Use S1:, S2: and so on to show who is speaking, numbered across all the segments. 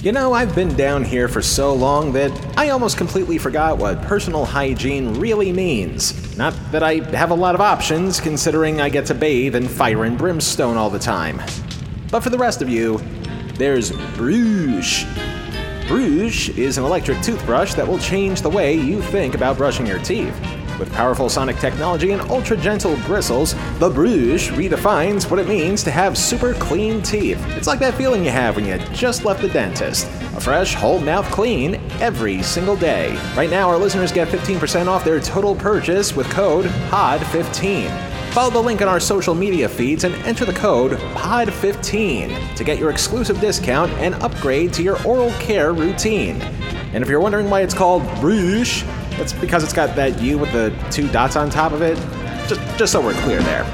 S1: You know, I've been down here for so long that I almost completely forgot what personal hygiene really means. Not that I have a lot of options, considering I get to bathe in fire and brimstone all the time. But for the rest of you, there's Brush. Brush is an electric toothbrush that will change the way you think about brushing your teeth. With powerful sonic technology and ultra gentle bristles, the Brush redefines what it means to have super clean teeth. It's like that feeling you have when you just left the dentist. A fresh, whole mouth clean every single day. Right now, our listeners get 15% off their total purchase with code POD15. Follow the link in our social media feeds and enter the code POD15 to get your exclusive discount and upgrade to your oral care routine. And if you're wondering why it's called Brush, it's because it's got that U with the two dots on top of it. Just, just so we're clear there.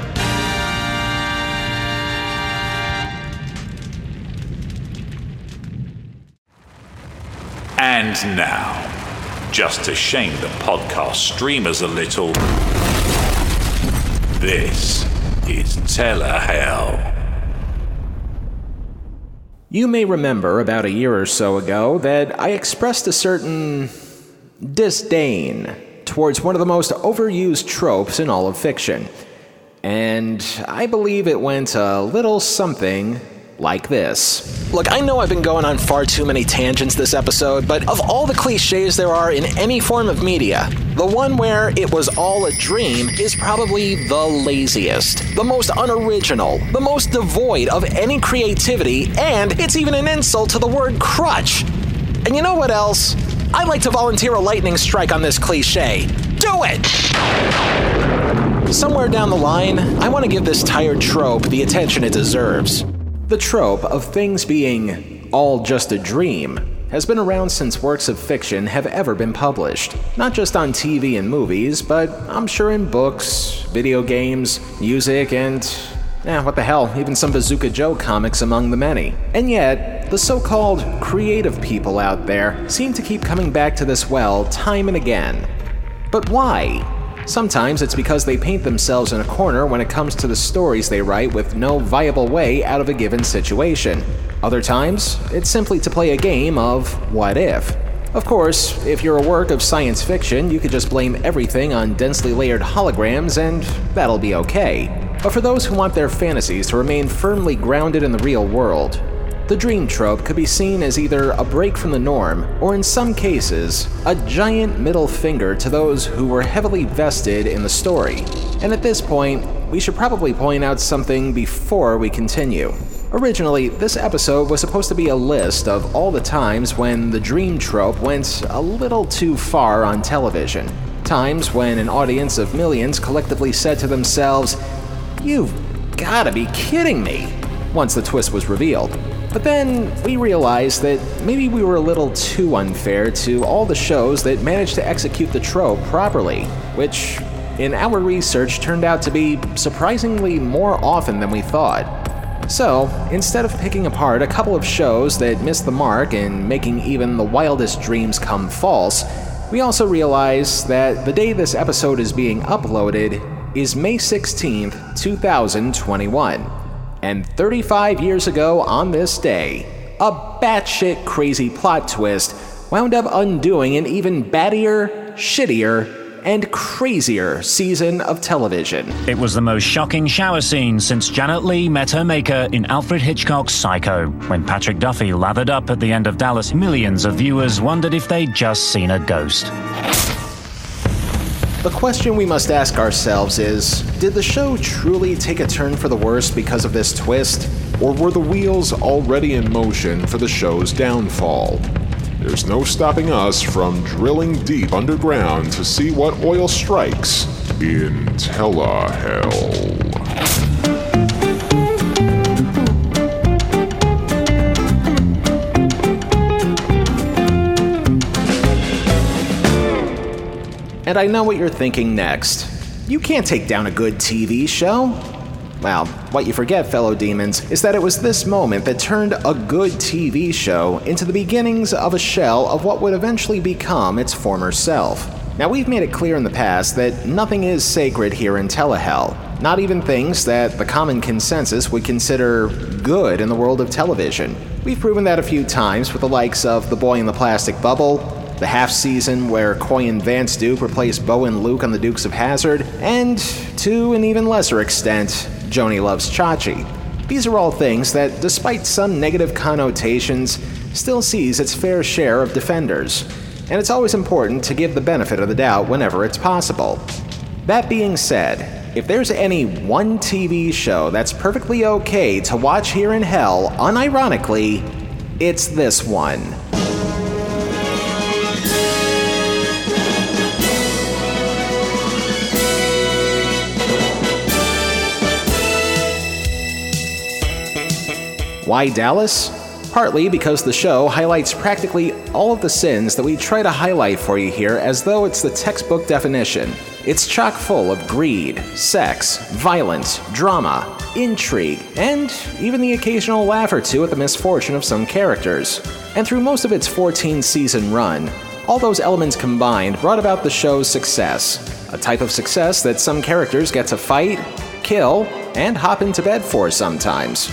S2: And now, just to shame the podcast streamers a little, this is Telehell.
S1: You may remember about a year or so ago that I expressed a certain disdain towards one of the most overused tropes in all of fiction. And I believe it went a little something like this. Look, I know I've been going on far too many tangents this episode, but of all the cliches there are in any form of media, the one where it was all a dream is probably the laziest, the most unoriginal, the most devoid of any creativity, and it's even an insult to the word crutch. And you know what else? I'd like to volunteer a lightning strike on this cliche. Do it! Somewhere down the line, I want to give this tired trope the attention it deserves. The trope of things being all just a dream has been around since works of fiction have ever been published. Not just on TV and movies, but I'm sure in books, video games, music, and eh, what the hell, even some Bazooka Joe comics among the many. And yet, the so called creative people out there seem to keep coming back to this well time and again. But why? Sometimes it's because they paint themselves in a corner when it comes to the stories they write with no viable way out of a given situation. Other times, it's simply to play a game of what if. Of course, if you're a work of science fiction, you could just blame everything on densely layered holograms and that'll be okay. But for those who want their fantasies to remain firmly grounded in the real world, the dream trope could be seen as either a break from the norm, or in some cases, a giant middle finger to those who were heavily vested in the story. And at this point, we should probably point out something before we continue. Originally, this episode was supposed to be a list of all the times when the dream trope went a little too far on television. Times when an audience of millions collectively said to themselves, You've gotta be kidding me, once the twist was revealed. But then we realized that maybe we were a little too unfair to all the shows that managed to execute the trope properly, which, in our research, turned out to be surprisingly more often than we thought. So, instead of picking apart a couple of shows that missed the mark and making even the wildest dreams come false, we also realized that the day this episode is being uploaded is May 16th, 2021. And 35 years ago on this day, a batshit crazy plot twist wound up undoing an even battier, shittier, and crazier season of television.
S3: It was the most shocking shower scene since Janet Leigh met her maker in Alfred Hitchcock's Psycho. When Patrick Duffy lathered up at the end of Dallas, millions of viewers wondered if they'd just seen a ghost.
S1: The question we must ask ourselves is Did the show truly take a turn for the worse because of this twist?
S4: Or were the wheels already in motion for the show's downfall? There's no stopping us from drilling deep underground to see what oil strikes in Telehell.
S1: And I know what you're thinking next. You can't take down a good TV show. Well, what you forget, fellow demons, is that it was this moment that turned a good TV show into the beginnings of a shell of what would eventually become its former self. Now, we've made it clear in the past that nothing is sacred here in Telehell, Not even things that the common consensus would consider good in the world of television. We've proven that a few times with the likes of The Boy in the Plastic Bubble, the half season where Coy and Vance Duke replaced Bo and Luke on the Dukes of Hazzard, and to an even lesser extent, Joni Loves Chachi. These are all things that, despite some negative connotations, still sees its fair share of defenders, and it's always important to give the benefit of the doubt whenever it's possible. That being said, if there's any one TV show that's perfectly okay to watch here in hell, unironically, it's this one. Why Dallas? Partly because the show highlights practically all of the sins that we try to highlight for you here as though it's the textbook definition. It's chock full of greed, sex, violence, drama, intrigue, and even the occasional laugh or two at the misfortune of some characters. And through most of its 14 season run, all those elements combined brought about the show's success. A type of success that some characters get to fight, kill, and hop into bed for sometimes.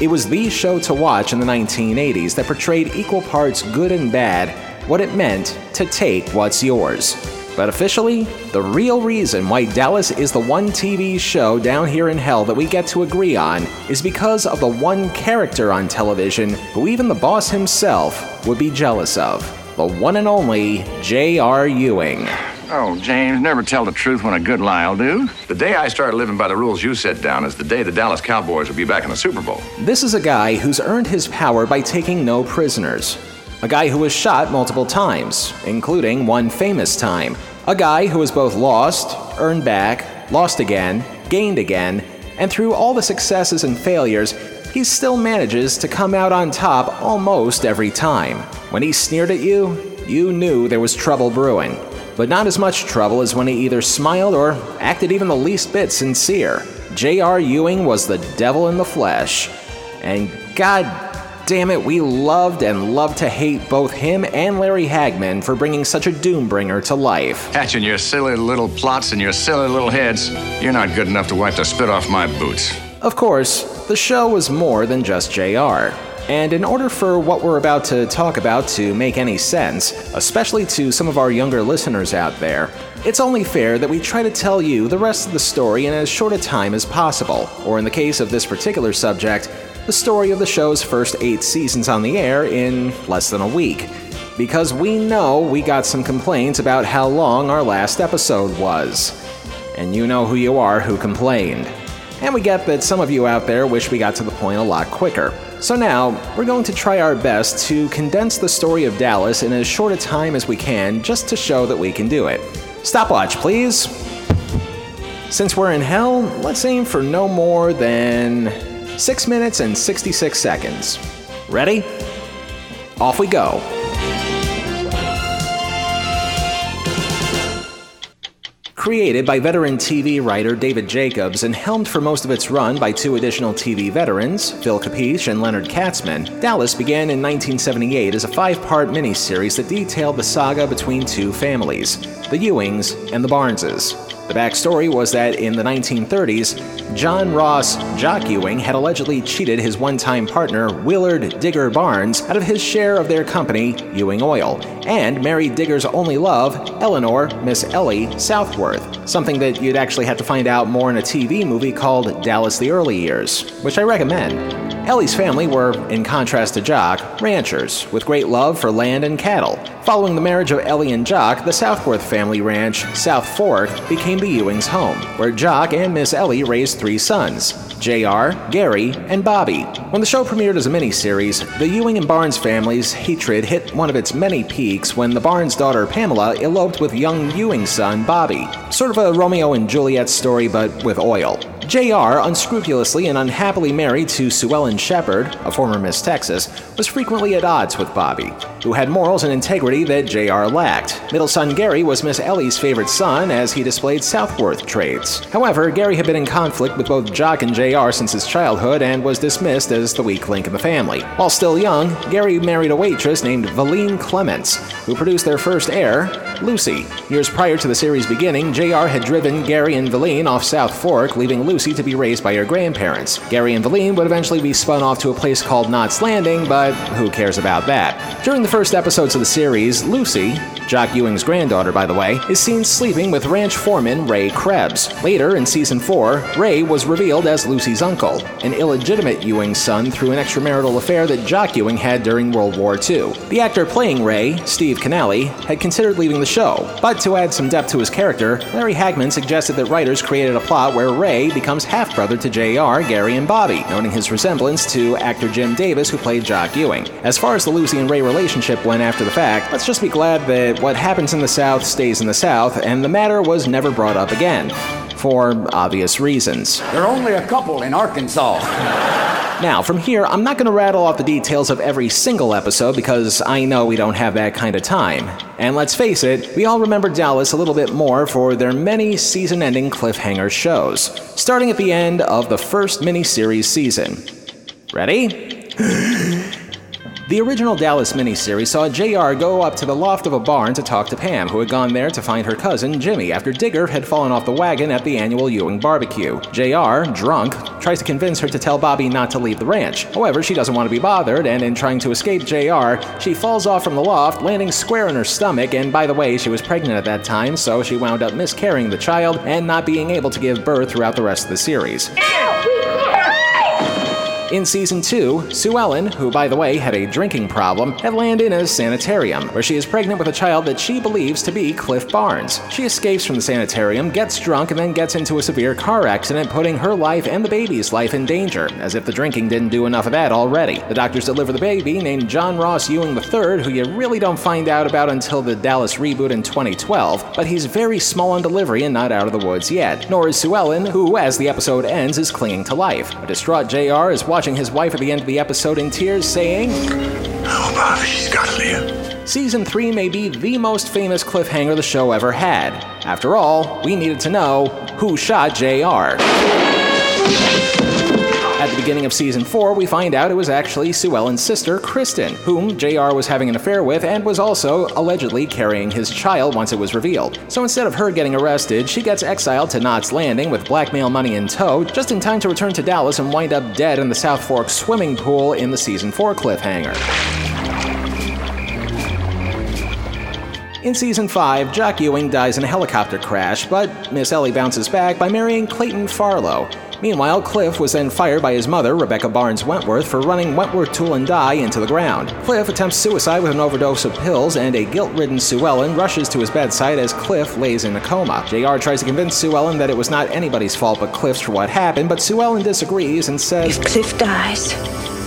S1: It was the show to watch in the 1980s that portrayed equal parts good and bad what it meant to take what's yours. But officially, the real reason why Dallas is the one TV show down here in hell that we get to agree on is because of the one character on television who even the boss himself would be jealous of the one and only J.R. Ewing.
S5: Oh, James, never tell the truth when a good lie'll do.
S6: The day I started living by the rules you set down is the day the Dallas Cowboys will be back in the Super Bowl.
S1: This is a guy who's earned his power by taking no prisoners. A guy who was shot multiple times, including one famous time. A guy who has both lost, earned back, lost again, gained again, and through all the successes and failures, he still manages to come out on top almost every time. When he sneered at you, you knew there was trouble brewing but not as much trouble as when he either smiled or acted even the least bit sincere. J.R. Ewing was the devil in the flesh. And god damn it, we loved and loved to hate both him and Larry Hagman for bringing such a Doombringer to life.
S5: Hatching your silly little plots in your silly little heads, you're not good enough to wipe the spit off my boots.
S1: Of course, the show was more than just JR. And in order for what we're about to talk about to make any sense, especially to some of our younger listeners out there, it's only fair that we try to tell you the rest of the story in as short a time as possible, or in the case of this particular subject, the story of the show's first eight seasons on the air in less than a week. Because we know we got some complaints about how long our last episode was. And you know who you are who complained. And we get that some of you out there wish we got to the point a lot quicker. So now, we're going to try our best to condense the story of Dallas in as short a time as we can just to show that we can do it. Stopwatch, please. Since we're in hell, let's aim for no more than 6 minutes and 66 seconds. Ready? Off we go. Created by veteran TV writer David Jacobs and helmed for most of its run by two additional TV veterans, Phil Capice and Leonard Katzman, Dallas began in 1978 as a five part miniseries that detailed the saga between two families, the Ewings and the Barneses. The backstory was that in the 1930s, John Ross Jock Ewing had allegedly cheated his one time partner, Willard Digger Barnes, out of his share of their company, Ewing Oil, and married Digger's only love, Eleanor, Miss Ellie, Southworth, something that you'd actually have to find out more in a TV movie called Dallas the Early Years, which I recommend. Ellie's family were, in contrast to Jock, ranchers, with great love for land and cattle. Following the marriage of Ellie and Jock, the Southworth family ranch, South Fork, became the Ewings' home, where Jock and Miss Ellie raised three sons JR, Gary, and Bobby. When the show premiered as a miniseries, the Ewing and Barnes families' hatred hit one of its many peaks when the Barnes daughter Pamela eloped with young Ewing's son Bobby. Sort of a Romeo and Juliet story, but with oil. JR, unscrupulously and unhappily married to Sue Ellen Shepard, a former Miss Texas, was frequently at odds with Bobby, who had morals and integrity that JR lacked. Middle son Gary was Miss Ellie's favorite son as he displayed Southworth traits. However, Gary had been in conflict with both Jock and JR since his childhood and was dismissed as the weak link in the family. While still young, Gary married a waitress named Valene Clements, who produced their first heir, Lucy. Years prior to the series beginning, JR had driven Gary and Valene off South Fork, leaving Lucy to be raised by her grandparents. Gary and Valene would eventually be spun off to a place called Knots Landing, but who cares about that? During the first episodes of the series, Lucy, Jock Ewing's granddaughter, by the way, is seen sleeping with ranch foreman Ray Krebs. Later, in season 4, Ray was revealed as Lucy's uncle, an illegitimate Ewing son through an extramarital affair that Jock Ewing had during World War II. The actor playing Ray, Steve Kanaly, had considered leaving the show, but to add some depth to his character, Larry Hagman suggested that writers created a plot where Ray becomes half brother to JR, Gary, and Bobby, noting his resemblance to actor Jim Davis, who played Jock Ewing. As far as the Lucy and Ray relationship went after the fact, let's just be glad that what happens in the South stays in the South, and the matter was never brought up again. For obvious reasons.
S7: They're only a couple in Arkansas.
S1: Now, from here, I'm not going to rattle off the details of every single episode because I know we don't have that kind of time. And let's face it, we all remember Dallas a little bit more for their many season ending cliffhanger shows, starting at the end of the first miniseries season. Ready? The original Dallas miniseries saw JR go up to the loft of a barn to talk to Pam, who had gone there to find her cousin, Jimmy, after Digger had fallen off the wagon at the annual Ewing barbecue. JR, drunk, tries to convince her to tell Bobby not to leave the ranch. However, she doesn't want to be bothered, and in trying to escape JR, she falls off from the loft, landing square in her stomach, and by the way, she was pregnant at that time, so she wound up miscarrying the child and not being able to give birth throughout the rest of the series. In season 2, Sue Ellen, who by the way had a drinking problem, had landed in a sanitarium, where she is pregnant with a child that she believes to be Cliff Barnes. She escapes from the sanitarium, gets drunk, and then gets into a severe car accident, putting her life and the baby's life in danger, as if the drinking didn't do enough of that already. The doctors deliver the baby, named John Ross Ewing III, who you really don't find out about until the Dallas reboot in 2012, but he's very small on delivery and not out of the woods yet. Nor is Sue Ellen, who, as the episode ends, is clinging to life. A distraught JR is watching his wife at the end of the episode in tears, saying,
S8: Oh, Bobby, she's gotta live.
S1: Season 3 may be the most famous cliffhanger the show ever had. After all, we needed to know who shot JR. At the beginning of season 4, we find out it was actually Sue Ellen's sister, Kristin, whom JR was having an affair with and was also allegedly carrying his child once it was revealed. So instead of her getting arrested, she gets exiled to Knots Landing with blackmail money in tow, just in time to return to Dallas and wind up dead in the South Fork swimming pool in the season 4 cliffhanger. In season 5, Jock Ewing dies in a helicopter crash, but Miss Ellie bounces back by marrying Clayton Farlow. Meanwhile, Cliff was then fired by his mother, Rebecca Barnes Wentworth, for running Wentworth Tool and Die into the ground. Cliff attempts suicide with an overdose of pills, and a guilt ridden Sue Ellen rushes to his bedside as Cliff lays in a coma. JR tries to convince Sue Ellen that it was not anybody's fault but Cliff's for what happened, but Sue Ellen disagrees and says,
S9: If Cliff dies,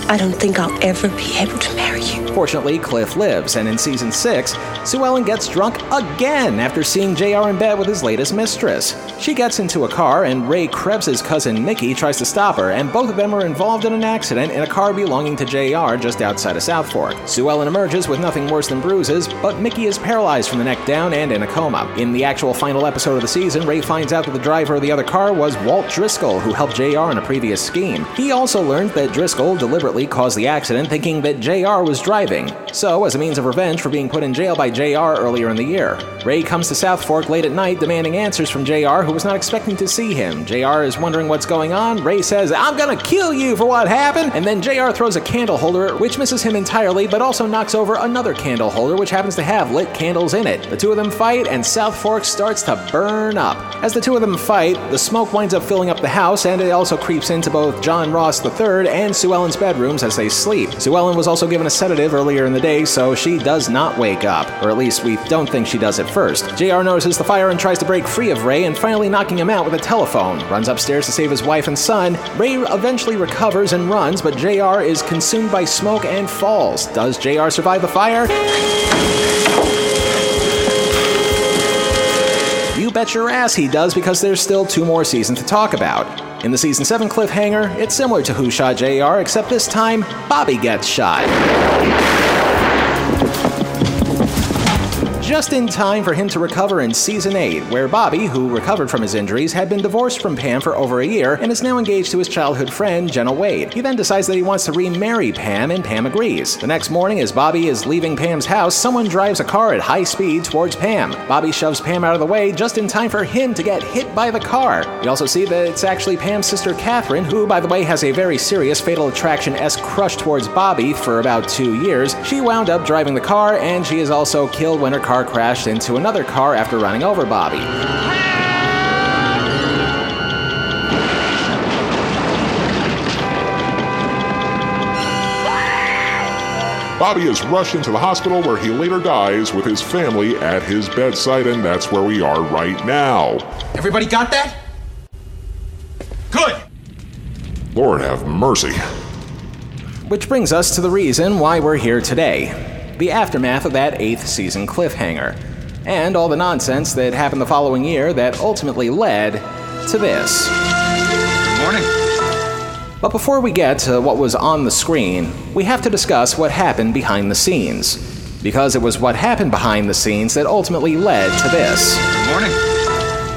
S9: I don't think I'll ever be able to marry you.
S1: Fortunately, Cliff lives, and in season 6, Sue Ellen gets drunk again after seeing JR in bed with his latest mistress. She gets into a car, and Ray Krebs' cousin Mickey tries to stop her, and both of them are involved in an accident in a car belonging to JR just outside of South Fork. Sue Ellen emerges with nothing worse than bruises, but Mickey is paralyzed from the neck down and in a coma. In the actual final episode of the season, Ray finds out that the driver of the other car was Walt Driscoll, who helped JR in a previous scheme. He also learned that Driscoll deliberately caused the accident, thinking that JR was driving. So, as a means of revenge for being put in jail by JR earlier in the year, Ray comes to South Fork late at night demanding answers from JR, who was not expecting to see him. JR is wondering what's going on. Ray says, I'm gonna kill you for what happened! And then JR throws a candle holder, which misses him entirely, but also knocks over another candle holder, which happens to have lit candles in it. The two of them fight, and South Fork starts to burn up. As the two of them fight, the smoke winds up filling up the house, and it also creeps into both John Ross III and Sue Ellen's bedrooms as they sleep. Sue Ellen was also given a sedative earlier in the day, so she does not wake up. Or at least we don't think she does at first. JR notices the fire and tries to break free of Ray, and finally knocking him out with a telephone. Runs upstairs to save his wife and son. Ray eventually recovers and runs, but JR is consumed by smoke and falls. Does JR survive the fire? You bet your ass he does because there's still two more seasons to talk about. In the season 7 cliffhanger, it's similar to Who Shot JR, except this time, Bobby gets shot just in time for him to recover in season 8, where Bobby, who recovered from his injuries, had been divorced from Pam for over a year and is now engaged to his childhood friend, Jenna Wade. He then decides that he wants to remarry Pam, and Pam agrees. The next morning, as Bobby is leaving Pam's house, someone drives a car at high speed towards Pam. Bobby shoves Pam out of the way just in time for him to get hit by the car. We also see that it's actually Pam's sister Catherine, who, by the way, has a very serious fatal attraction esque crush towards Bobby for about two years. She wound up driving the car, and she is also killed when her car crashed into another car after running over Bobby.
S4: Bobby is rushed into the hospital where he later dies with his family at his bedside, and that's where we are right now.
S10: Everybody got that? Good!
S4: Lord have mercy.
S1: Which brings us to the reason why we're here today the aftermath of that eighth season cliffhanger, and all the nonsense that happened the following year that ultimately led to this.
S10: Good morning.
S1: But before we get to what was on the screen, we have to discuss what happened behind the scenes. Because it was what happened behind the scenes that ultimately led to this.
S10: Good morning.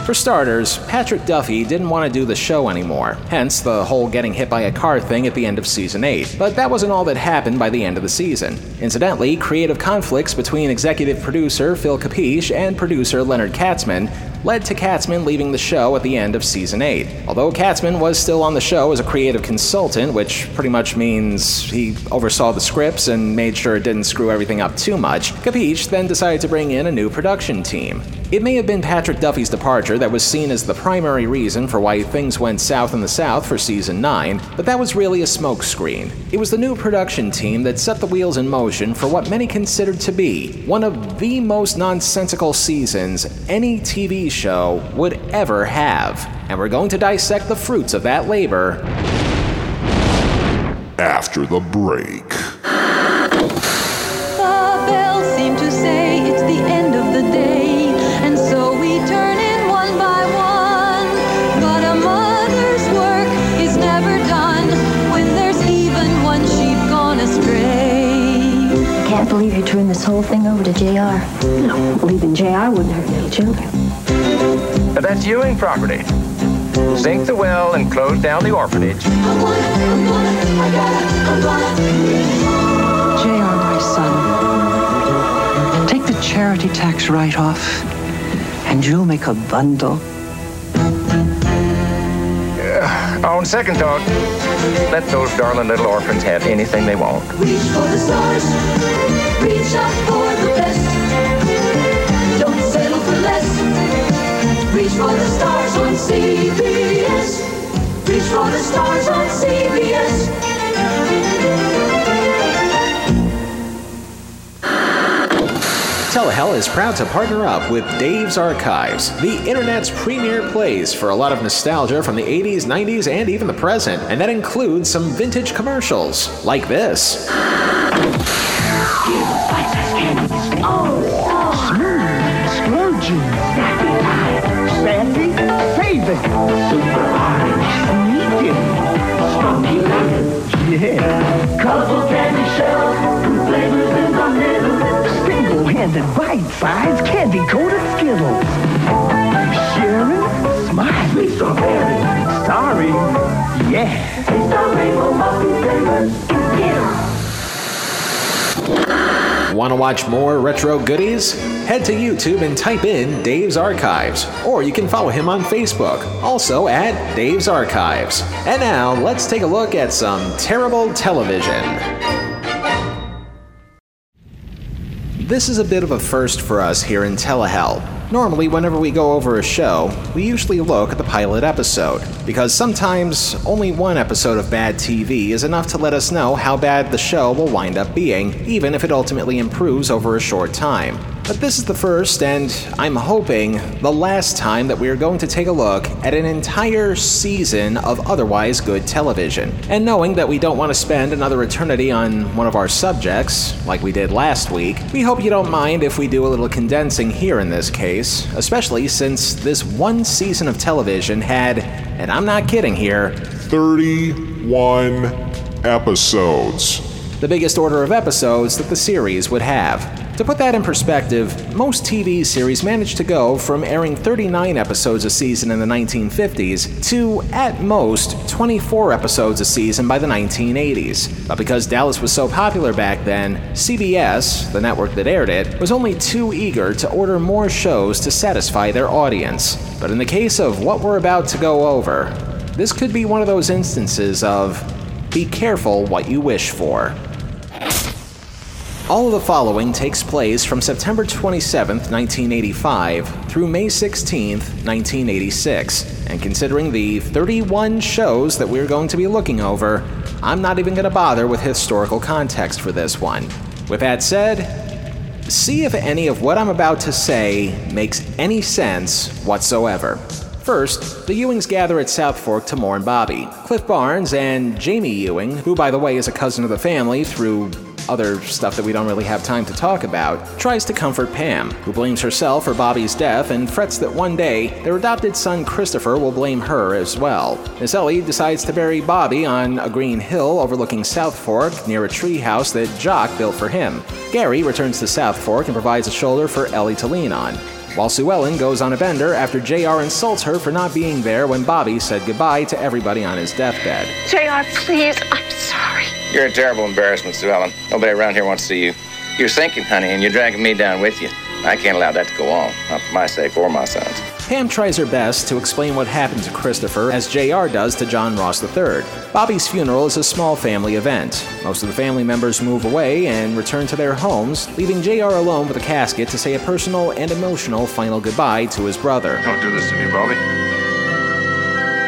S1: For starters, Patrick Duffy didn't want to do the show anymore, hence the whole getting hit by a car thing at the end of season 8. But that wasn't all that happened by the end of the season. Incidentally, creative conflicts between executive producer Phil Capice and producer Leonard Katzman led to Katzman leaving the show at the end of season 8. Although Katzman was still on the show as a creative consultant, which pretty much means he oversaw the scripts and made sure it didn't screw everything up too much, Capice then decided to bring in a new production team. It may have been Patrick Duffy's departure that was seen as the primary reason for why things went south in the South for season 9, but that was really a smokescreen. It was the new production team that set the wheels in motion for what many considered to be one of the most nonsensical seasons any TV show would ever have. And we're going to dissect the fruits of that labor
S4: after the break.
S11: The bells seem to say it's the end of the day, and so we turn in one by one. But a mother's work is never done when there's even one sheep gone astray.
S12: I can't believe you turned this whole thing over to JR.
S13: No, leaving JR wouldn't hurt any children.
S14: But that's Ewing property. Sink the well and close down the orphanage.
S11: JR,
S13: my son, take the charity tax write off, and you'll make a bundle.
S14: Uh, on second thought, let those darling little orphans have anything they want.
S11: Reach for the stars, reach out for Reach for the stars on CBS. Reach for the stars on CBS.
S1: Telehell is proud to partner up with Dave's Archives, the internet's premier place for a lot of nostalgia from the 80s, 90s, and even the present. And that includes some vintage commercials, like this.
S15: Favorite, Super Orange, Meekin, Spunky Lemon, yeah. Colorful candy shells, two flavors in the middle. Single-handed bite-sized candy-coated Skittles. Sharing, smiley, strawberry, sorry, yeah. Taste the rainbow muffin flavors,
S1: Want to watch more retro goodies? Head to YouTube and type in Dave's Archives, or you can follow him on Facebook, also at Dave's Archives. And now, let's take a look at some terrible television. This is a bit of a first for us here in Telehell. Normally, whenever we go over a show, we usually look at the pilot episode, because sometimes only one episode of bad TV is enough to let us know how bad the show will wind up being, even if it ultimately improves over a short time. But this is the first, and I'm hoping the last time that we are going to take a look at an entire season of otherwise good television. And knowing that we don't want to spend another eternity on one of our subjects, like we did last week, we hope you don't mind if we do a little condensing here in this case, especially since this one season of television had, and I'm not kidding here,
S4: 31 episodes.
S1: The biggest order of episodes that the series would have. To put that in perspective, most TV series managed to go from airing 39 episodes a season in the 1950s to, at most, 24 episodes a season by the 1980s. But because Dallas was so popular back then, CBS, the network that aired it, was only too eager to order more shows to satisfy their audience. But in the case of what we're about to go over, this could be one of those instances of be careful what you wish for. All of the following takes place from September 27, 1985 through May 16, 1986. And considering the 31 shows that we're going to be looking over, I'm not even going to bother with historical context for this one. With that said, see if any of what I'm about to say makes any sense whatsoever. First, the Ewings gather at South Fork to mourn Bobby. Cliff Barnes and Jamie Ewing, who by the way is a cousin of the family through other stuff that we don't really have time to talk about, tries to comfort Pam, who blames herself for Bobby's death and frets that one day their adopted son Christopher will blame her as well. Miss Ellie decides to bury Bobby on a green hill overlooking South Fork near a treehouse that Jock built for him. Gary returns to South Fork and provides a shoulder for Ellie to lean on while Sue Ellen goes on a bender after JR insults her for not being there when Bobby said goodbye to everybody on his deathbed.
S9: JR, please, I'm sorry.
S5: You're a terrible embarrassment, Sue Ellen. Nobody around here wants to see you. You're sinking, honey, and you're dragging me down with you. I can't allow that to go on, not for my sake or my son's.
S1: Pam tries her best to explain what happened to Christopher, as JR does to John Ross III. Bobby's funeral is a small family event. Most of the family members move away and return to their homes, leaving JR alone with a casket to say a personal and emotional final goodbye to his brother.
S6: Don't do this to me, Bobby.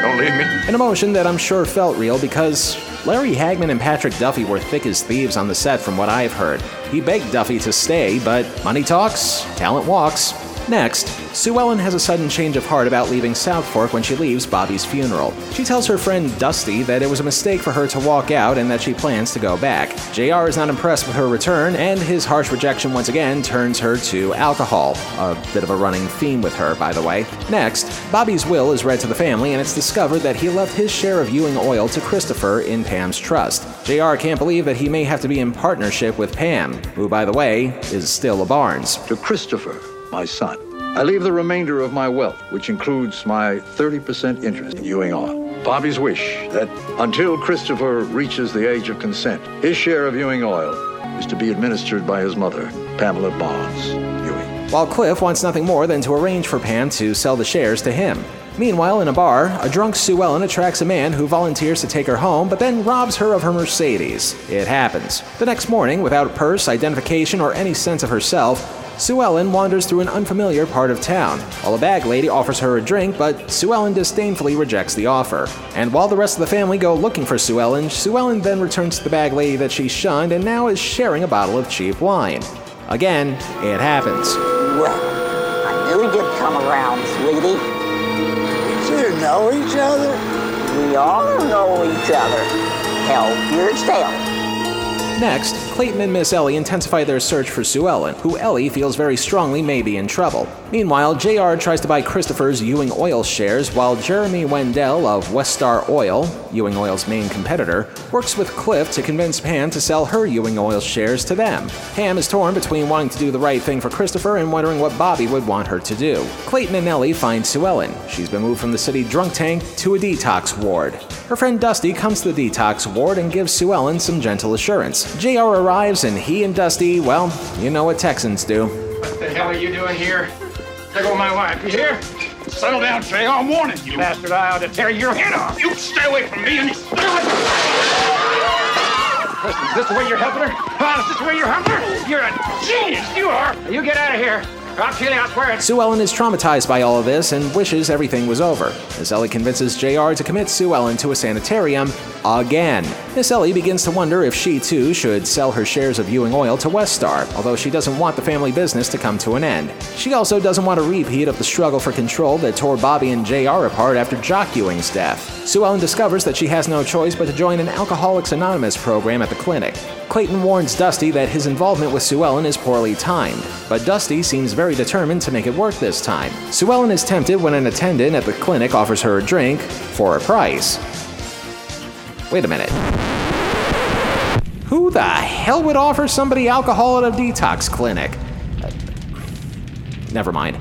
S6: Don't leave me.
S1: An emotion that I'm sure felt real because Larry Hagman and Patrick Duffy were thick as thieves on the set from what I've heard. He begged Duffy to stay, but money talks, talent walks. Next, Sue Ellen has a sudden change of heart about leaving South Fork when she leaves Bobby's funeral. She tells her friend Dusty that it was a mistake for her to walk out and that she plans to go back. JR is not impressed with her return, and his harsh rejection once again turns her to alcohol. A bit of a running theme with her, by the way. Next, Bobby's will is read to the family, and it's discovered that he left his share of Ewing oil to Christopher in Pam's trust. JR can't believe that he may have to be in partnership with Pam, who, by the way, is still a Barnes.
S16: To Christopher, my son. I leave the remainder of my wealth, which includes my 30% interest in Ewing Oil. Bobby's wish that until Christopher reaches the age of consent, his share of Ewing Oil is to be administered by his mother, Pamela Barnes Ewing.
S1: While Cliff wants nothing more than to arrange for Pam to sell the shares to him. Meanwhile, in a bar, a drunk Sue Ellen attracts a man who volunteers to take her home, but then robs her of her Mercedes. It happens. The next morning, without purse, identification, or any sense of herself, Sue Ellen wanders through an unfamiliar part of town, while a bag lady offers her a drink, but Sue Ellen disdainfully rejects the offer. And while the rest of the family go looking for Sue Ellen, Sue Ellen then returns to the bag lady that she shunned and now is sharing a bottle of cheap wine. Again, it happens.
S17: Well, I knew you'd come around, sweetie.
S18: So you know each other?
S17: We all know each other. Help yourself.
S1: Next, Clayton and Miss Ellie intensify their search for Sue Ellen, who Ellie feels very strongly may be in trouble. Meanwhile, JR tries to buy Christopher's Ewing Oil shares while Jeremy Wendell of Westar Oil, Ewing Oil's main competitor, works with Cliff to convince Pam to sell her Ewing Oil shares to them. Pam is torn between wanting to do the right thing for Christopher and wondering what Bobby would want her to do. Clayton and Ellie find Sue Ellen. She's been moved from the city drunk tank to a detox ward. Her friend Dusty comes to the detox ward and gives Sue Ellen some gentle assurance. JR arrives and he and Dusty, well, you know what Texans do.
S10: What the hell are you doing here? There go my wife. You hear? Settle down, Jay. I'm warning you. Bastard, I ought to tear your head off. You stay away from me and you stay away from Listen, is this the way you're helping her? Huh? Is this the way you're helping her? You're a genius. You are. You get out of here. Kill I swear.
S1: Sue Ellen is traumatized by all of this and wishes everything was over. As Ellie convinces JR to commit Sue Ellen to a sanitarium again. Miss Ellie begins to wonder if she too should sell her shares of Ewing Oil to Westar, although she doesn't want the family business to come to an end. She also doesn't want a repeat of the struggle for control that tore Bobby and JR apart after Jock Ewing's death. Sue Ellen discovers that she has no choice but to join an Alcoholics Anonymous program at the clinic. Clayton warns Dusty that his involvement with Sue Ellen is poorly timed, but Dusty seems very determined to make it work this time. Sue Ellen is tempted when an attendant at the clinic offers her a drink for a price. Wait a minute. Who the hell would offer somebody alcohol at a detox clinic? Never mind.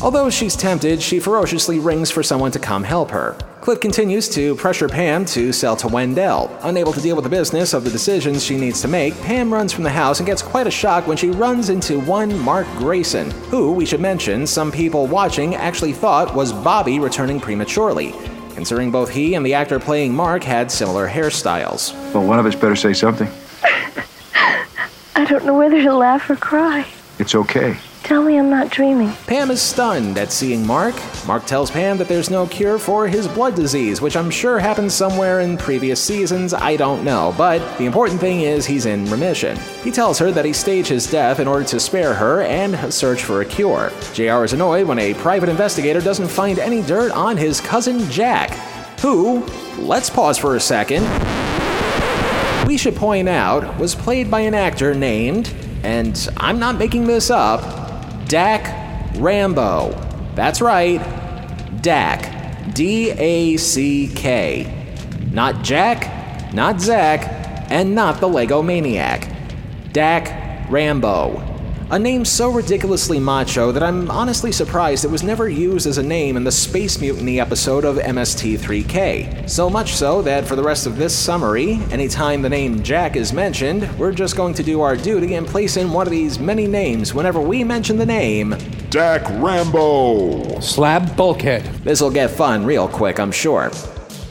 S1: Although she's tempted, she ferociously rings for someone to come help her. Cliff continues to pressure Pam to sell to Wendell. Unable to deal with the business of the decisions she needs to make, Pam runs from the house and gets quite a shock when she runs into one Mark Grayson, who, we should mention, some people watching actually thought was Bobby returning prematurely, considering both he and the actor playing Mark had similar hairstyles.
S6: Well, one of us better say something.
S12: I don't know whether to laugh or cry.
S6: It's okay.
S12: Tell me I'm not dreaming.
S1: Pam is stunned at seeing Mark. Mark tells Pam that there's no cure for his blood disease, which I'm sure happened somewhere in previous seasons, I don't know, but the important thing is he's in remission. He tells her that he staged his death in order to spare her and search for a cure. JR is annoyed when a private investigator doesn't find any dirt on his cousin Jack, who, let's pause for a second, we should point out was played by an actor named, and I'm not making this up, Dak Rambo. That's right, Dak. D A C K. Not Jack, not Zach, and not the Lego Maniac. Dak Rambo. A name so ridiculously macho that I'm honestly surprised it was never used as a name in the Space Mutiny episode of MST3K. So much so that for the rest of this summary, anytime the name Jack is mentioned, we're just going to do our duty and place in one of these many names whenever we mention the name
S4: Dak Rambo.
S19: Slab Bulkhead.
S1: This'll get fun real quick, I'm sure.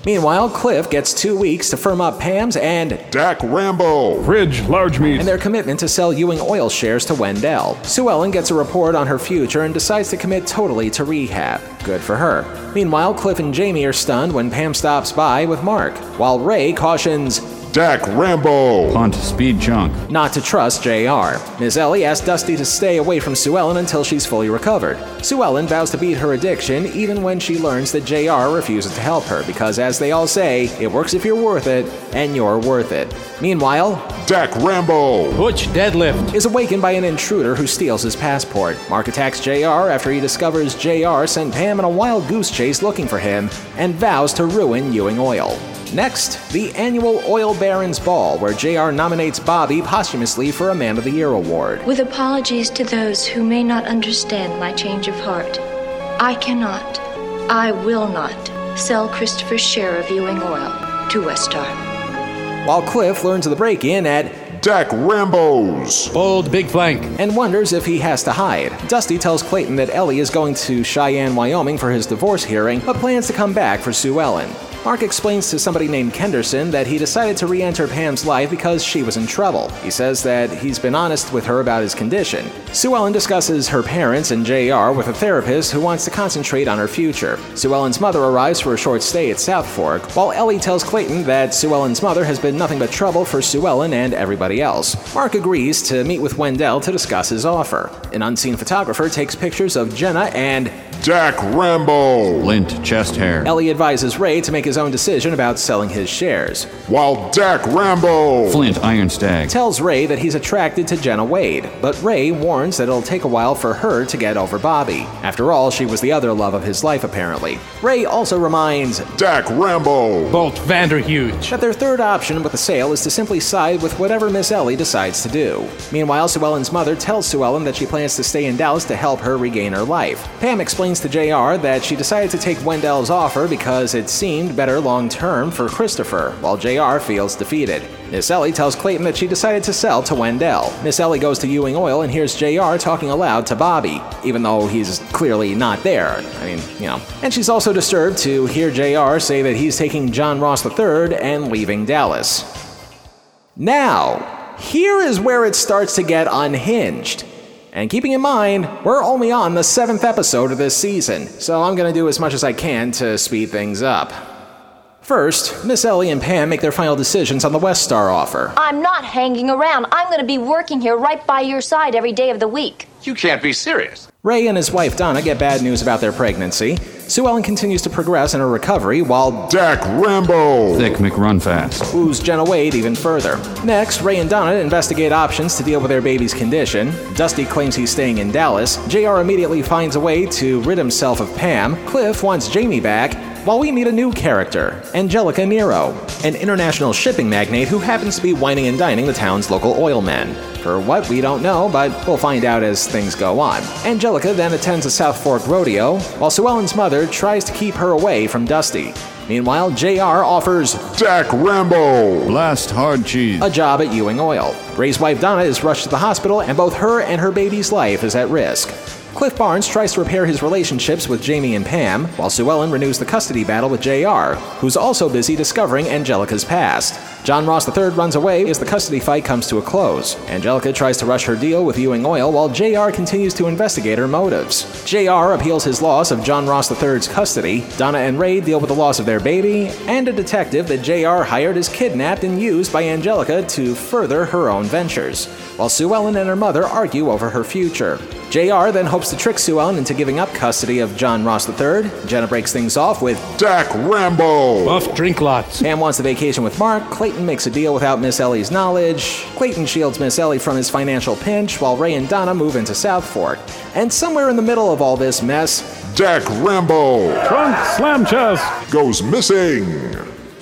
S1: Meanwhile, Cliff gets two weeks to firm up Pam's and
S4: Dak Rambo.
S19: Fridge, large meat.
S1: and their commitment to sell Ewing Oil shares to Wendell. Sue Ellen gets a report on her future and decides to commit totally to rehab. Good for her. Meanwhile, Cliff and Jamie are stunned when Pam stops by with Mark, while Ray cautions
S4: Dak Rambo.
S19: Punt, speed chunk.
S1: not to trust JR. Ms. Ellie asks Dusty to stay away from Sue Ellen until she's fully recovered. Sue Ellen vows to beat her addiction even when she learns that JR refuses to help her because, as they all say, it works if you're worth it, and you're worth it. Meanwhile,
S4: Dak Rambo.
S19: Butch deadlift.
S1: is awakened by an intruder who steals his passport. Mark attacks JR after he discovers JR sent Pam on a wild goose chase looking for him and vows to ruin Ewing Oil. Next, the annual Oil Barons Ball, where JR nominates Bobby posthumously for a Man of the Year award.
S20: With apologies to those who may not understand my change of heart, I cannot, I will not sell Christopher's share of Ewing Oil to Westar.
S1: While Cliff learns of the break in at
S4: Dak Rambo's.
S19: Bold big flank.
S1: and wonders if he has to hide. Dusty tells Clayton that Ellie is going to Cheyenne, Wyoming for his divorce hearing, but plans to come back for Sue Ellen. Mark explains to somebody named Kenderson that he decided to re enter Pam's life because she was in trouble. He says that he's been honest with her about his condition. Sue Ellen discusses her parents and JR with a therapist who wants to concentrate on her future. Sue Ellen's mother arrives for a short stay at South Fork, while Ellie tells Clayton that Sue Ellen's mother has been nothing but trouble for Sue Ellen and everybody else. Mark agrees to meet with Wendell to discuss his offer. An unseen photographer takes pictures of Jenna and
S4: Dak Rambo.
S19: Lint, chest hair.
S1: Ellie advises Ray to make his own decision about selling his shares.
S4: While Dak Rambo.
S19: Flint, Iron Stag.
S1: Tells Ray that he's attracted to Jenna Wade, but Ray warns that it'll take a while for her to get over Bobby. After all, she was the other love of his life, apparently. Ray also reminds
S4: Dak Rambo.
S19: Bolt Vanderhuge.
S1: that their third option with the sale is to simply side with whatever Miss Ellie decides to do. Meanwhile, Sue Ellen's mother tells Sue Ellen that she plans to stay in Dallas to help her regain her life. Pam explains to JR that she decided to take Wendell's offer because it seemed better long term for Christopher, while JR feels defeated. Miss Ellie tells Clayton that she decided to sell to Wendell. Miss Ellie goes to Ewing Oil and hears JR talking aloud to Bobby, even though he's clearly not there. I mean, you know. And she's also disturbed to hear JR say that he's taking John Ross III and leaving Dallas. Now, here is where it starts to get unhinged. And keeping in mind, we're only on the seventh episode of this season, so I'm gonna do as much as I can to speed things up. First, Miss Ellie and Pam make their final decisions on the West Star offer.
S20: I'm not hanging around. I'm going to be working here right by your side every day of the week.
S14: You can't be serious.
S1: Ray and his wife Donna get bad news about their pregnancy. Sue Ellen continues to progress in her recovery while
S4: Dak Rambo
S19: Thick McRunfast
S1: woos Jenna Wade even further. Next, Ray and Donna investigate options to deal with their baby's condition. Dusty claims he's staying in Dallas. JR immediately finds a way to rid himself of Pam. Cliff wants Jamie back. While we meet a new character, Angelica Nero, an international shipping magnate who happens to be wining and dining the town's local oil men. For what, we don't know, but we'll find out as things go on. Angelica then attends a South Fork rodeo, while Sue Ellen's mother tries to keep her away from Dusty. Meanwhile, JR offers
S4: Jack Rambo
S19: Blast hard cheese
S1: a job at Ewing Oil. Ray's wife Donna is rushed to the hospital, and both her and her baby's life is at risk. Cliff Barnes tries to repair his relationships with Jamie and Pam, while Sue Ellen renews the custody battle with JR, who's also busy discovering Angelica's past. John Ross III runs away as the custody fight comes to a close. Angelica tries to rush her deal with Ewing Oil while JR continues to investigate her motives. JR appeals his loss of John Ross III's custody, Donna and Ray deal with the loss of their baby, and a detective that JR hired is kidnapped and used by Angelica to further her own ventures, while Sue Ellen and her mother argue over her future. JR then hopes to trick Sue Ellen into giving up custody of John Ross III. Jenna breaks things off with
S4: Dack Rambo
S19: Buff drink lots
S1: Pam wants a vacation with Mark. Clayton makes a deal without Miss Ellie's knowledge. Clayton shields Miss Ellie from his financial pinch while Ray and Donna move into South Fork. And somewhere in the middle of all this mess,
S4: Dack Rambo
S19: Trunk slam chest
S4: goes missing.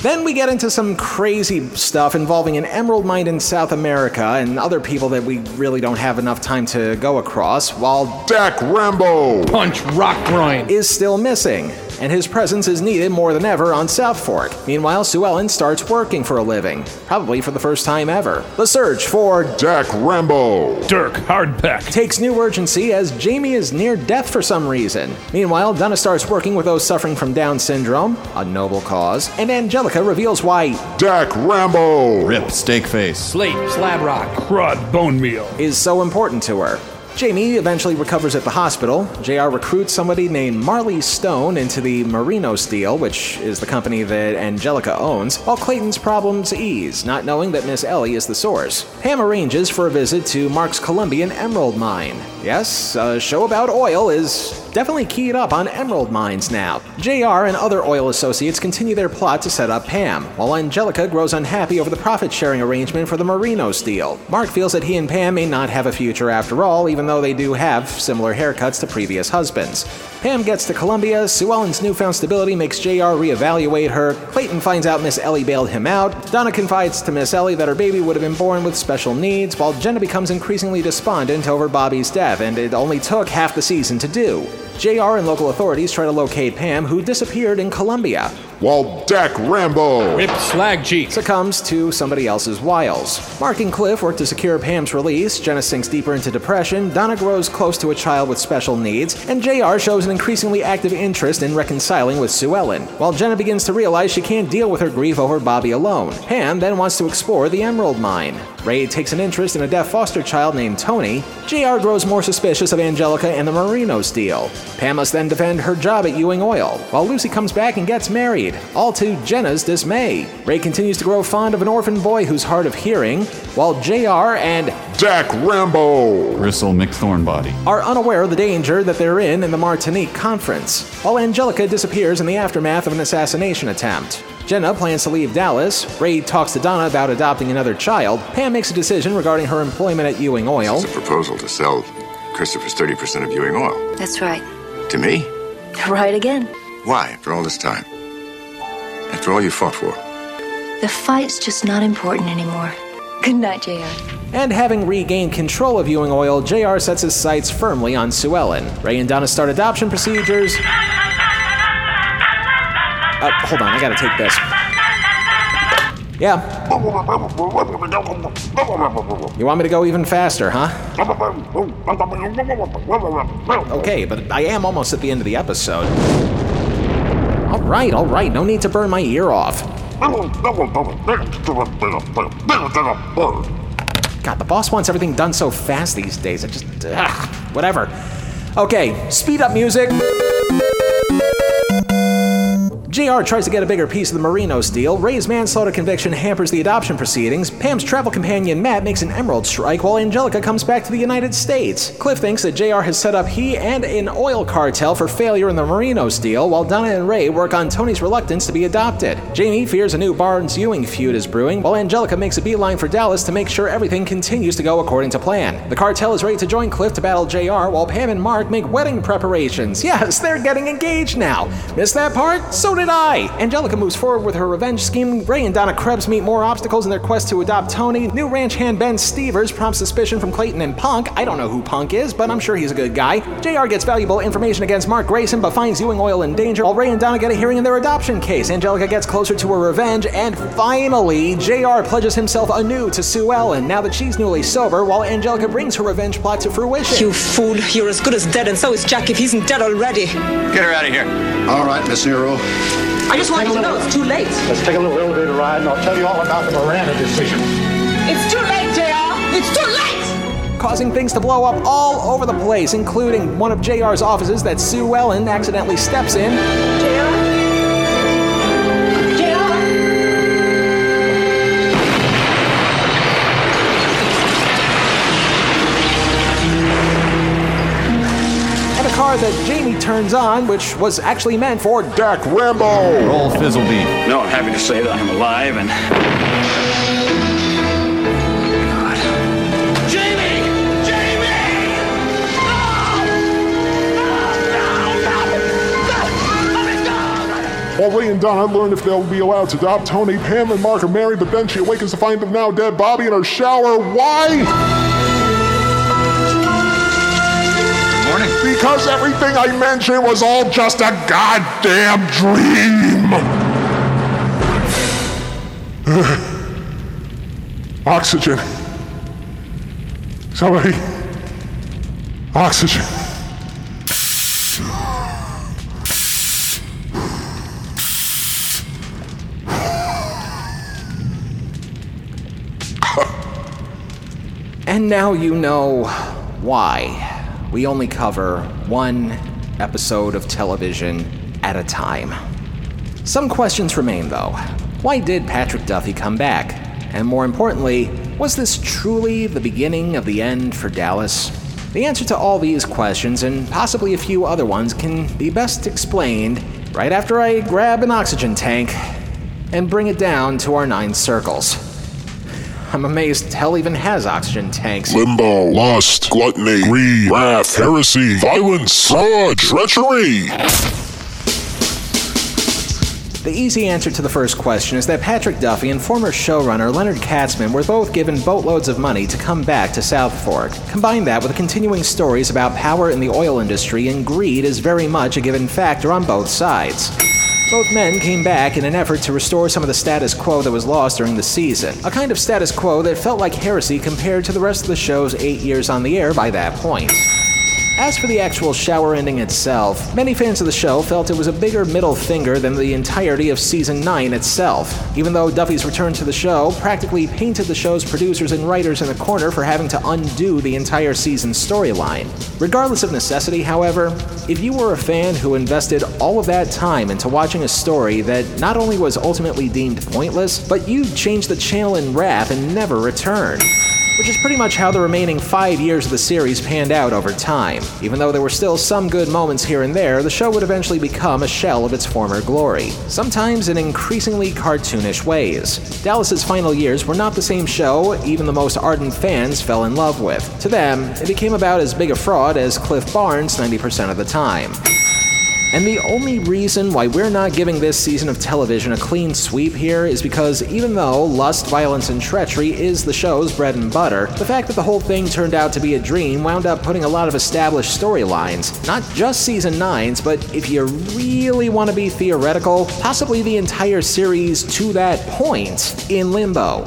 S1: Then we get into some crazy stuff involving an emerald mine in South America and other people that we really don't have enough time to go across, while
S4: Dack Rambo
S19: Punch rock groin
S1: is still missing, and his presence is needed more than ever on South Fork. Meanwhile, Sue Ellen starts working for a living, probably for the first time ever. The search for
S4: Dack Rambo
S19: Dirk Hardpeck
S1: takes new urgency as Jamie is near death for some reason. Meanwhile, Donna starts working with those suffering from Down syndrome, a noble cause, and Angelica reveals why
S4: Dack Rambo
S19: Rip steak face
S7: Slate, slab rock.
S19: Crud bone meal
S1: is so important to her. Jamie eventually recovers at the hospital. JR recruits somebody named Marley Stone into the Merino Steel, which is the company that Angelica owns, while Clayton's problems ease, not knowing that Miss Ellie is the source. Pam arranges for a visit to Mark's Colombian Emerald Mine. Yes, a show about oil is definitely keyed up on emerald mines now. JR and other oil associates continue their plot to set up Pam, while Angelica grows unhappy over the profit sharing arrangement for the Merino Steel. Mark feels that he and Pam may not have a future after all, even though they do have similar haircuts to previous husbands. Pam gets to Colombia, Sue Ellen's newfound stability makes JR reevaluate her, Clayton finds out Miss Ellie bailed him out, Donna confides to Miss Ellie that her baby would have been born with special needs, while Jenna becomes increasingly despondent over Bobby's death, and it only took half the season to do. JR and local authorities try to locate Pam, who disappeared in Colombia.
S4: while Dack Rambo
S19: Rip slag cheek
S1: Succumbs to somebody else's wiles. Mark and Cliff work to secure Pam's release, Jenna sinks deeper into depression, Donna grows close to a child with special needs, and JR shows an increasingly active interest in reconciling with Sue Ellen. While Jenna begins to realize she can't deal with her grief over Bobby alone, Pam then wants to explore the Emerald Mine. Ray takes an interest in a deaf foster child named Tony. JR grows more suspicious of Angelica and the Merino Steel. Pam must then defend her job at Ewing Oil, while Lucy comes back and gets married, all to Jenna's dismay. Ray continues to grow fond of an orphan boy who's hard of hearing, while JR and
S4: Dack Rambo
S19: Gristle McThornbody
S1: are unaware of the danger that they're in in the Martinique conference, while Angelica disappears in the aftermath of an assassination attempt. Jenna plans to leave Dallas. Ray talks to Donna about adopting another child. Pam makes a decision regarding her employment at Ewing Oil.
S8: It's a proposal to sell Christopher's 30% of Ewing Oil.
S20: That's right.
S8: To me?
S20: Right again.
S8: Why, after all this time? After all you fought for?
S20: The fight's just not important anymore. Good night, JR.
S1: And having regained control of Ewing Oil, JR sets his sights firmly on Sue Ellen. Ray and Donna start adoption procedures. Uh, hold on, I gotta take this. Yeah. You want me to go even faster, huh? Okay, but I am almost at the end of the episode. All right, all right, no need to burn my ear off. God, the boss wants everything done so fast these days. I just. Ugh, whatever. Okay, speed up music. JR tries to get a bigger piece of the Marinos deal, Ray's manslaughter conviction hampers the adoption proceedings, Pam's travel companion Matt makes an emerald strike while Angelica comes back to the United States. Cliff thinks that JR has set up he and an oil cartel for failure in the Marinos deal, while Donna and Ray work on Tony's reluctance to be adopted. Jamie fears a new Barnes Ewing feud is brewing, while Angelica makes a beeline for Dallas to make sure everything continues to go according to plan. The cartel is ready to join Cliff to battle JR, while Pam and Mark make wedding preparations. Yes, they're getting engaged now. Miss that part? So did I! Angelica moves forward with her revenge scheme. Ray and Donna Krebs meet more obstacles in their quest to adopt Tony. New ranch hand Ben Stivers prompts suspicion from Clayton and Punk. I don't know who Punk is, but I'm sure he's a good guy. JR gets valuable information against Mark Grayson, but finds Ewing Oil in danger, while Ray and Donna get a hearing in their adoption case. Angelica gets closer to her revenge, and finally, JR pledges himself anew to Sue Ellen now that she's newly sober, while Angelica brings her revenge plot to fruition.
S9: You fool, you're as good as dead, and so is Jack if he isn't dead already.
S6: Get her out of here.
S16: All right, Miss Nero.
S9: I just want you to know it's too late.
S10: Let's take a little elevator ride, and I'll tell you all about the Miranda decision.
S9: It's too late, JR! It's too late!
S1: causing things to blow up all over the place, including one of JR's offices that Sue Ellen accidentally steps in. And turns on, which was actually meant for
S4: Dack Rambo!
S19: Roll Fizzlebeam.
S10: No, I'm happy to say that I'm alive and. Jamie! Jamie!
S4: While Ray and Donna learn if they'll be allowed to adopt Tony, Pam and Mark are married, but then she awakens to find the now dead Bobby in her shower. Why?
S6: Morning.
S4: Because everything I mentioned was all just a goddamn dream! Oxygen. Somebody. Oxygen.
S1: And now you know why we only cover one episode of television at a time. Some questions remain, though. Why did Patrick Duffy come back? And more importantly, was this truly the beginning of the end for Dallas? The answer to all these questions, and possibly a few other ones, can be best explained right after I grab an oxygen tank and bring it down to our nine circles. I'm amazed hell even has oxygen tanks.
S4: Limbo, lust, gluttony, greed, wrath, heresy, violence, fraud, treachery.
S1: The easy answer to the first question is that Patrick Duffy and former showrunner Leonard Katzman were both given boatloads of money to come back to South Fork. Combine that with the continuing stories about power in the oil industry and greed is very much a given factor on both sides. Both men came back in an effort to restore some of the status quo that was lost during the season, a kind of status quo that felt like heresy compared to the rest of the show's eight years on the air by that point. As for the actual shower ending itself, many fans of the show felt it was a bigger middle finger than the entirety of season 9 itself, even though Duffy's return to the show practically painted the show's producers and writers in the corner for having to undo the entire season's storyline. Regardless of necessity, however, if you were a fan who invested all of that time into watching a story that not only was ultimately deemed pointless, but you'd change the channel in wrath and never return which is pretty much how the remaining five years of the series panned out over time. Even though there were still some good moments here and there, the show would eventually become a shell of its former glory, sometimes in increasingly cartoonish ways. Dallas's final years were not the same show even the most ardent fans fell in love with. To them, it became about as big a fraud as Cliff Barnes 90% of the time. And the only reason why we're not giving this season of television a clean sweep here is because even though lust, violence, and treachery is the show's bread and butter, the fact that the whole thing turned out to be a dream wound up putting a lot of established storylines, not just season 9's, but if you really want to be theoretical, possibly the entire series to that point in limbo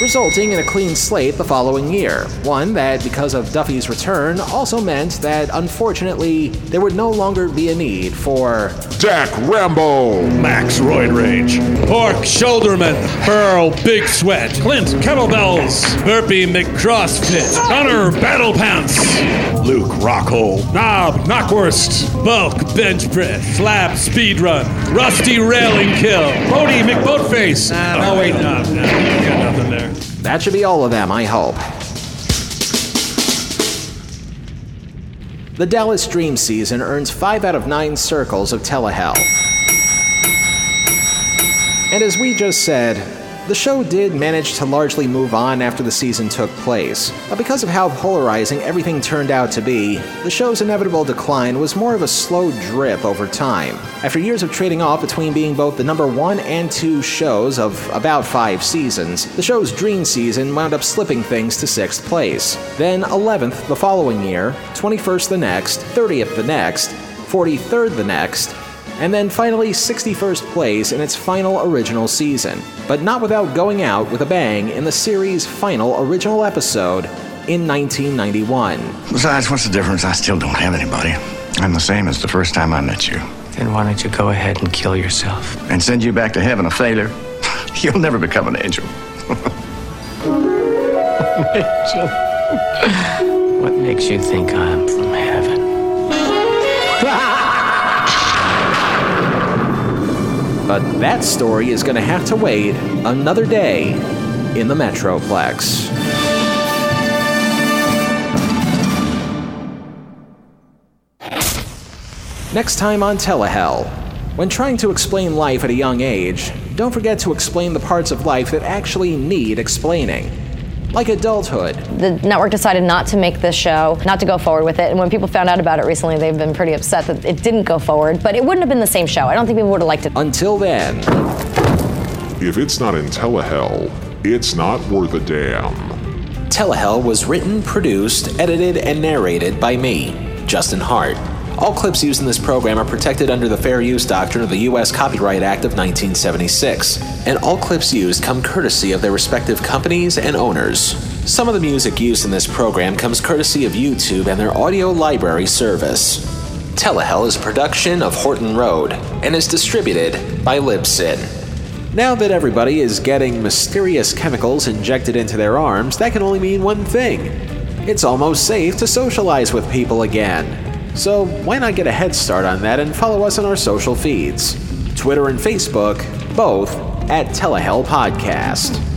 S1: resulting in a clean slate the following year. One that, because of Duffy's return, also meant that unfortunately there would no longer be a need for
S4: Dack Rambo,
S19: Max Roid Rage, Pork Shoulderman, Pearl Big Sweat, Clint Kettlebells, Burpee McCrossfit, Connor Battle Pants, Luke Rockhold, Knob, Knockwurst, Bulk, Bench Press, Slap, Speed Run, Rusty Railing Kill, Bodie McBoatface. Nah, no, wait, no, no, got nothing there.
S1: That should be all of them, I hope. The Dallas Dream season earns 5 out of 9 circles of telehell. And as we just said, the show did manage to largely move on after the season took place, but because of how polarizing everything turned out to be, the show's inevitable decline was more of a slow drip over time. After years of trading off between being both the number one and two shows of about five seasons, the show's dream season wound up slipping things to sixth place. Then 11th the following year, 21st the next, 30th the next, 43rd the next, and then finally 61st place in its final original season, but not without going out with a bang in the series' final original episode in 1991.
S6: Besides, what's the difference? I still don't have anybody. I'm the same as the first time I met you.
S13: Then why don't you go ahead and kill yourself?
S6: And send you back to heaven a failure? You'll never become an angel.
S13: angel. what makes you think I'm from
S1: But that story is going to have to wait another day in the Metroplex. Next time on Telehell. When trying to explain life at a young age, don't forget to explain the parts of life that actually need explaining. Like adulthood.
S21: The network decided not to make this show, not to go forward with it. And when people found out about it recently, they've been pretty upset that it didn't go forward. But it wouldn't have been the same show. I don't think people would have liked it.
S1: Until then,
S4: If it's not in telehell, it's not worth a damn.
S1: Telehell was written, produced, edited, and narrated by me, Justin Hart. All clips used in this program are protected under the Fair Use Doctrine of the U.S. Copyright Act of 1976, and all clips used come courtesy of their respective companies and owners. Some of the music used in this program comes courtesy of YouTube and their audio library service. Telehell is a production of Horton Road and is distributed by Libsyn. Now that everybody is getting mysterious chemicals injected into their arms, that can only mean one thing it's almost safe to socialize with people again. So, why not get a head start on that and follow us on our social feeds? Twitter and Facebook, both at Telehell Podcast.